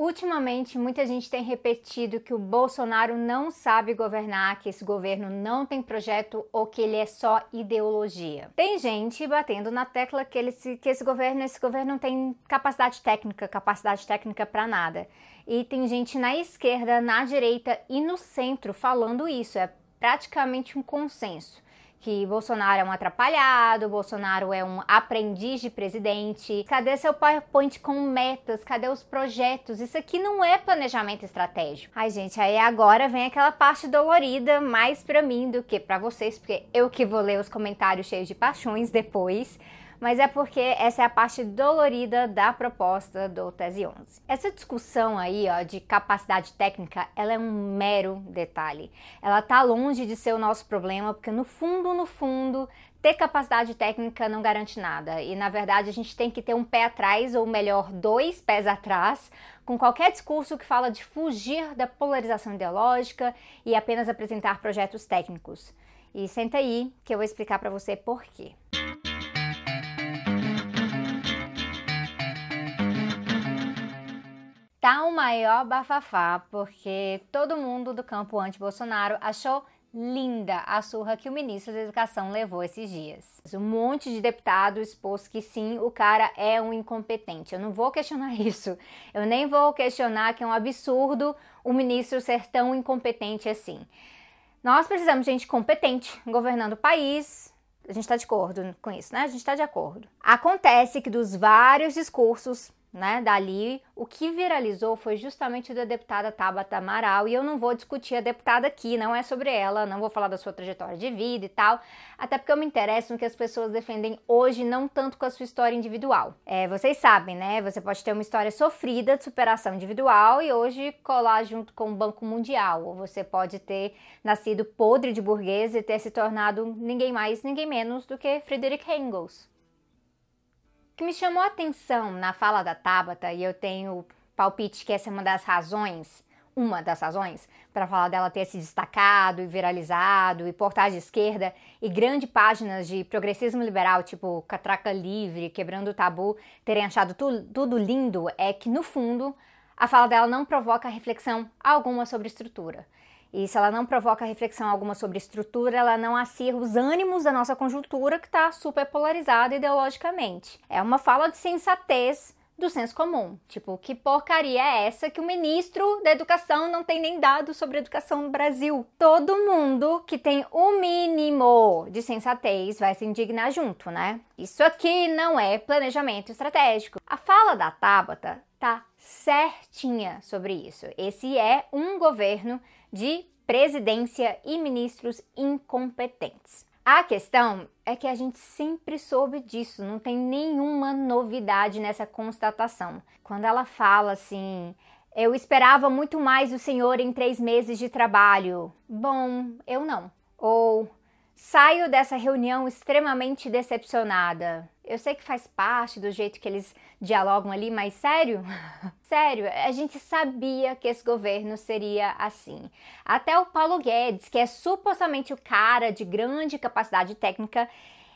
Ultimamente, muita gente tem repetido que o Bolsonaro não sabe governar, que esse governo não tem projeto ou que ele é só ideologia. Tem gente batendo na tecla que, ele, que esse governo, esse governo não tem capacidade técnica, capacidade técnica para nada. E tem gente na esquerda, na direita e no centro falando isso. É praticamente um consenso que Bolsonaro é um atrapalhado, Bolsonaro é um aprendiz de presidente. Cadê seu PowerPoint com metas? Cadê os projetos? Isso aqui não é planejamento estratégico. Ai, gente, aí agora vem aquela parte dolorida mais para mim do que para vocês, porque eu que vou ler os comentários cheios de paixões depois mas é porque essa é a parte dolorida da proposta do Tese 11. Essa discussão aí, ó, de capacidade técnica, ela é um mero detalhe. Ela tá longe de ser o nosso problema, porque no fundo, no fundo, ter capacidade técnica não garante nada. E na verdade, a gente tem que ter um pé atrás, ou melhor, dois pés atrás, com qualquer discurso que fala de fugir da polarização ideológica e apenas apresentar projetos técnicos. E senta aí que eu vou explicar para você por quê. Tá o maior bafafá, porque todo mundo do campo anti-Bolsonaro achou linda a surra que o ministro da Educação levou esses dias. Um monte de deputado expôs que sim, o cara é um incompetente. Eu não vou questionar isso. Eu nem vou questionar que é um absurdo o ministro ser tão incompetente assim. Nós precisamos de gente competente governando o país. A gente está de acordo com isso, né? A gente está de acordo. Acontece que dos vários discursos né, dali, o que viralizou foi justamente da deputada Tabata Amaral, e eu não vou discutir a deputada aqui, não é sobre ela, não vou falar da sua trajetória de vida e tal, até porque eu me interesso no que as pessoas defendem hoje, não tanto com a sua história individual. É, vocês sabem, né, você pode ter uma história sofrida de superação individual e hoje colar junto com o Banco Mundial, ou você pode ter nascido podre de burguês e ter se tornado ninguém mais, ninguém menos do que Friedrich Engels que me chamou a atenção na fala da Tabata, e eu tenho palpite que essa é uma das razões, uma das razões, para falar dela ter se destacado e viralizado, e portais de esquerda e grande páginas de progressismo liberal, tipo Catraca Livre, Quebrando o Tabu, terem achado tu, tudo lindo, é que no fundo a fala dela não provoca reflexão alguma sobre estrutura. E se ela não provoca reflexão alguma sobre estrutura, ela não acirra os ânimos da nossa conjuntura que está super polarizada ideologicamente. É uma fala de sensatez do senso comum. Tipo, que porcaria é essa que o ministro da Educação não tem nem dado sobre educação no Brasil? Todo mundo que tem o mínimo de sensatez vai se indignar junto, né? Isso aqui não é planejamento estratégico. A fala da Tabata tá certinha sobre isso. Esse é um governo de presidência e ministros incompetentes. A questão é que a gente sempre soube disso, não tem nenhuma novidade nessa constatação. Quando ela fala assim, eu esperava muito mais do senhor em três meses de trabalho. Bom, eu não. Ou Saio dessa reunião extremamente decepcionada. Eu sei que faz parte do jeito que eles dialogam ali, mas sério? sério, a gente sabia que esse governo seria assim. Até o Paulo Guedes, que é supostamente o cara de grande capacidade técnica,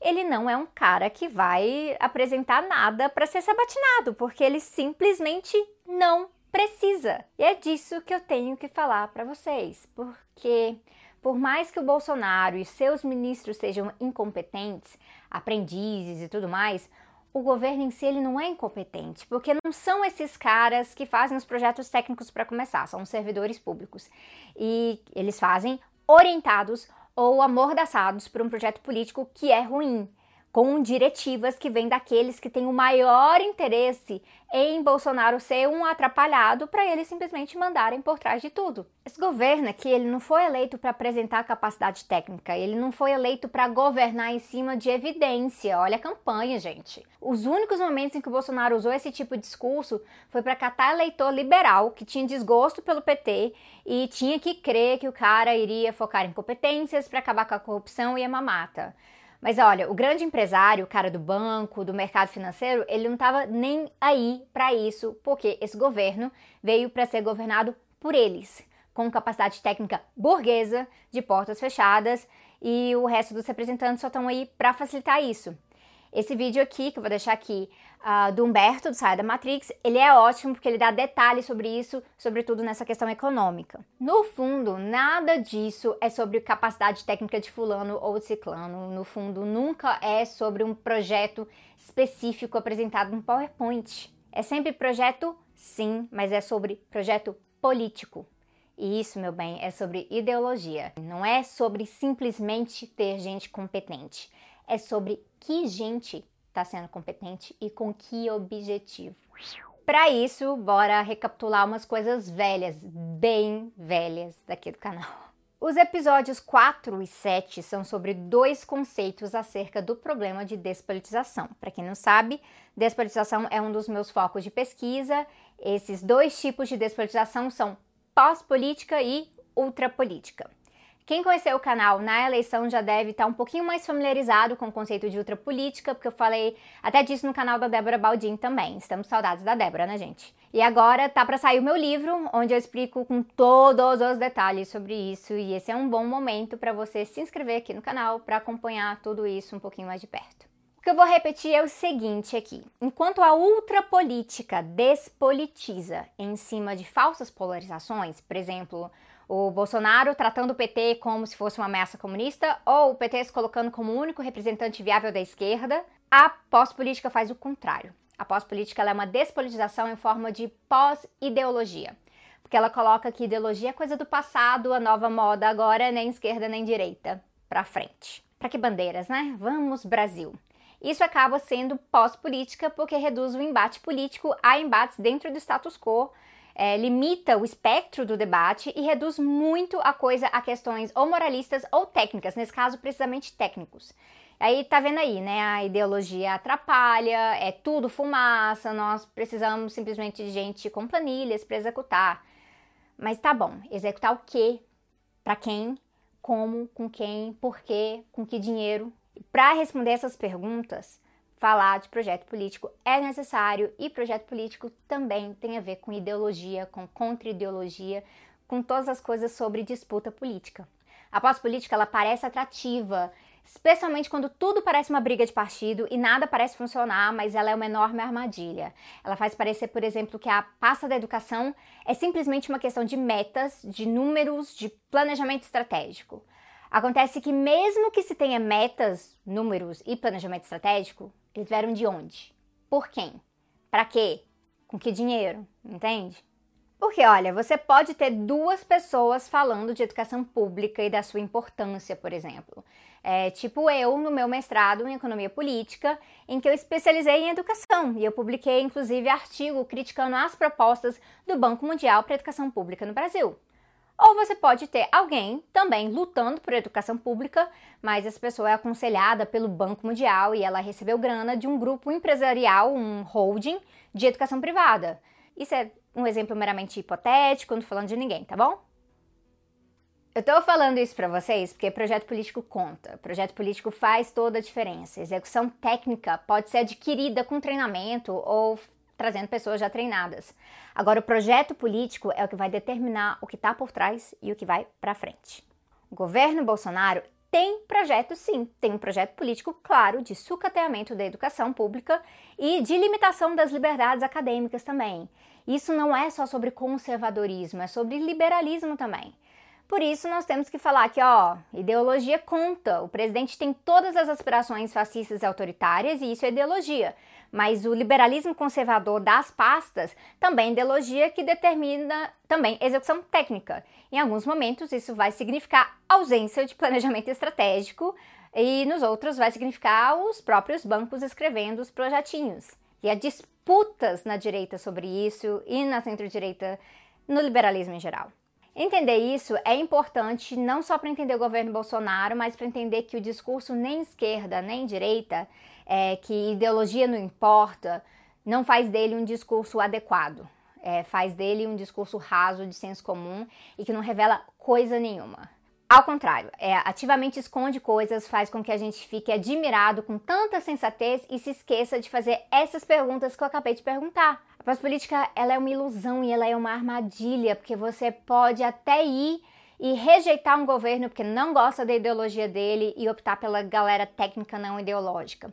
ele não é um cara que vai apresentar nada para ser sabatinado, porque ele simplesmente não precisa. E é disso que eu tenho que falar para vocês, porque por mais que o Bolsonaro e seus ministros sejam incompetentes, aprendizes e tudo mais, o governo em si ele não é incompetente, porque não são esses caras que fazem os projetos técnicos para começar, são servidores públicos. E eles fazem orientados ou amordaçados por um projeto político que é ruim com diretivas que vêm daqueles que têm o maior interesse em Bolsonaro ser um atrapalhado para eles simplesmente mandarem por trás de tudo. Esse governo aqui, ele não foi eleito para apresentar capacidade técnica, ele não foi eleito para governar em cima de evidência. Olha a campanha, gente. Os únicos momentos em que o Bolsonaro usou esse tipo de discurso foi para catar eleitor liberal que tinha desgosto pelo PT e tinha que crer que o cara iria focar em competências para acabar com a corrupção e a mamata. Mas olha, o grande empresário, o cara do banco, do mercado financeiro, ele não estava nem aí para isso, porque esse governo veio para ser governado por eles, com capacidade técnica burguesa, de portas fechadas, e o resto dos representantes só estão aí para facilitar isso. Esse vídeo aqui, que eu vou deixar aqui, uh, do Humberto, do Saia da Matrix, ele é ótimo porque ele dá detalhes sobre isso, sobretudo nessa questão econômica. No fundo, nada disso é sobre capacidade técnica de fulano ou de ciclano. No fundo, nunca é sobre um projeto específico apresentado no PowerPoint. É sempre projeto, sim, mas é sobre projeto político. E isso, meu bem, é sobre ideologia. Não é sobre simplesmente ter gente competente. É sobre que gente está sendo competente e com que objetivo. Para isso, bora recapitular umas coisas velhas, bem velhas daqui do canal. Os episódios 4 e 7 são sobre dois conceitos acerca do problema de despolitização. Para quem não sabe, despolitização é um dos meus focos de pesquisa. Esses dois tipos de despolitização são pós-política e ultrapolítica. Quem conheceu o canal na eleição já deve estar um pouquinho mais familiarizado com o conceito de ultrapolítica, porque eu falei até disso no canal da Débora Baldin também. Estamos saudades da Débora, né, gente? E agora tá para sair o meu livro, onde eu explico com todos os detalhes sobre isso, e esse é um bom momento para você se inscrever aqui no canal para acompanhar tudo isso um pouquinho mais de perto. O que eu vou repetir é o seguinte aqui: enquanto a ultrapolítica despolitiza em cima de falsas polarizações, por exemplo, o Bolsonaro tratando o PT como se fosse uma ameaça comunista ou o PT se colocando como o único representante viável da esquerda, a pós-política faz o contrário. A pós-política é uma despolitização em forma de pós-ideologia, porque ela coloca que ideologia é coisa do passado, a nova moda agora nem esquerda nem direita, para frente. Para que bandeiras, né? Vamos Brasil. Isso acaba sendo pós-política porque reduz o embate político a embates dentro do status quo é, limita o espectro do debate e reduz muito a coisa a questões ou moralistas ou técnicas, nesse caso, precisamente técnicos. Aí tá vendo aí, né? A ideologia atrapalha, é tudo fumaça, nós precisamos simplesmente de gente com planilhas para executar. Mas tá bom, executar o quê? Para quem? Como? Com quem? Por quê? Com que dinheiro? Para responder essas perguntas, falar de projeto político é necessário e projeto político também tem a ver com ideologia, com contra-ideologia, com todas as coisas sobre disputa política. A pós-política ela parece atrativa, especialmente quando tudo parece uma briga de partido e nada parece funcionar, mas ela é uma enorme armadilha. Ela faz parecer, por exemplo, que a pasta da educação é simplesmente uma questão de metas, de números, de planejamento estratégico. Acontece que mesmo que se tenha metas, números e planejamento estratégico, eles vieram de onde? Por quem? Para quê? Com que dinheiro? Entende? Porque, olha, você pode ter duas pessoas falando de educação pública e da sua importância, por exemplo. É, tipo eu no meu mestrado em economia política, em que eu especializei em educação e eu publiquei inclusive artigo criticando as propostas do Banco Mundial para a educação pública no Brasil. Ou você pode ter alguém também lutando por educação pública, mas essa pessoa é aconselhada pelo Banco Mundial e ela recebeu grana de um grupo empresarial, um holding de educação privada. Isso é um exemplo meramente hipotético, não tô falando de ninguém, tá bom? Eu tô falando isso para vocês porque projeto político conta. Projeto político faz toda a diferença. Execução técnica pode ser adquirida com treinamento ou trazendo pessoas já treinadas. Agora, o projeto político é o que vai determinar o que está por trás e o que vai para frente. O governo Bolsonaro tem projeto sim, tem um projeto político claro de sucateamento da educação pública e de limitação das liberdades acadêmicas também. Isso não é só sobre conservadorismo, é sobre liberalismo também. Por isso, nós temos que falar que, ó, ideologia conta. O presidente tem todas as aspirações fascistas e autoritárias, e isso é ideologia. Mas o liberalismo conservador das pastas também é ideologia que determina também execução técnica. Em alguns momentos, isso vai significar ausência de planejamento estratégico, e nos outros vai significar os próprios bancos escrevendo os projetinhos. E há disputas na direita sobre isso e na centro-direita no liberalismo em geral. Entender isso é importante não só para entender o governo Bolsonaro, mas para entender que o discurso nem esquerda nem direita, é, que ideologia não importa, não faz dele um discurso adequado. É, faz dele um discurso raso de senso comum e que não revela coisa nenhuma. Ao contrário, é, ativamente esconde coisas, faz com que a gente fique admirado com tanta sensatez e se esqueça de fazer essas perguntas que eu acabei de perguntar. A pós-política ela é uma ilusão e ela é uma armadilha, porque você pode até ir e rejeitar um governo porque não gosta da ideologia dele e optar pela galera técnica não ideológica.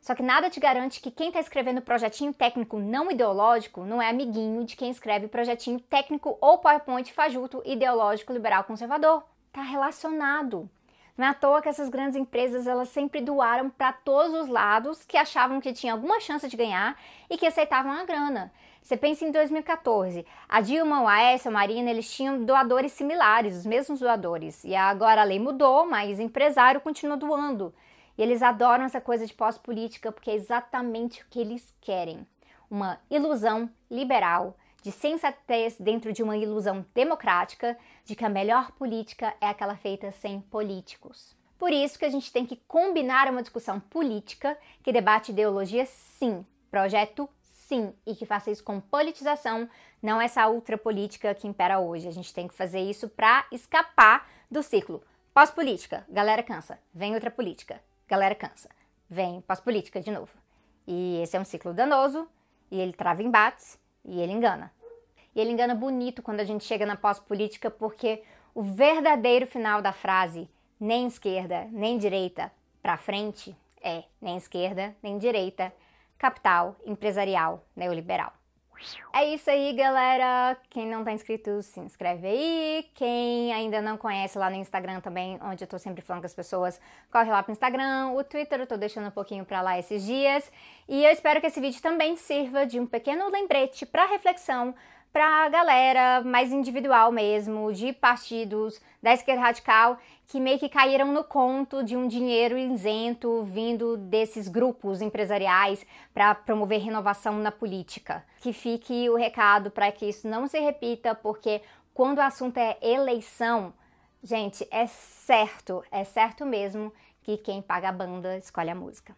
Só que nada te garante que quem está escrevendo projetinho técnico não ideológico não é amiguinho de quem escreve projetinho técnico ou PowerPoint fajuto ideológico liberal conservador. Tá relacionado. Não é à toa que essas grandes empresas elas sempre doaram para todos os lados que achavam que tinha alguma chance de ganhar e que aceitavam a grana. Você pensa em 2014, a Dilma, o Aécio, a Marina, eles tinham doadores similares, os mesmos doadores. E agora a lei mudou, mas empresário continua doando. E eles adoram essa coisa de pós-política porque é exatamente o que eles querem. Uma ilusão liberal, de sensatez dentro de uma ilusão democrática, de que a melhor política é aquela feita sem políticos. Por isso que a gente tem que combinar uma discussão política que debate ideologia sim, projeto sim, e que faça isso com politização, não essa ultrapolítica que impera hoje. A gente tem que fazer isso para escapar do ciclo. Pós-política, galera cansa, vem outra política galera cansa. Vem pós-política de novo. E esse é um ciclo danoso, e ele trava embates, e ele engana. E ele engana bonito quando a gente chega na pós-política, porque o verdadeiro final da frase, nem esquerda, nem direita, para frente, é nem esquerda, nem direita, capital, empresarial, neoliberal. É isso aí, galera. Quem não tá inscrito, se inscreve aí. Quem ainda não conhece lá no Instagram também, onde eu tô sempre falando com as pessoas, corre lá pro Instagram. O Twitter eu tô deixando um pouquinho pra lá esses dias. E eu espero que esse vídeo também sirva de um pequeno lembrete para reflexão para galera mais individual mesmo, de partidos da esquerda radical, que meio que caíram no conto de um dinheiro isento vindo desses grupos empresariais para promover renovação na política. Que fique o recado para que isso não se repita, porque quando o assunto é eleição, gente, é certo, é certo mesmo que quem paga a banda escolhe a música.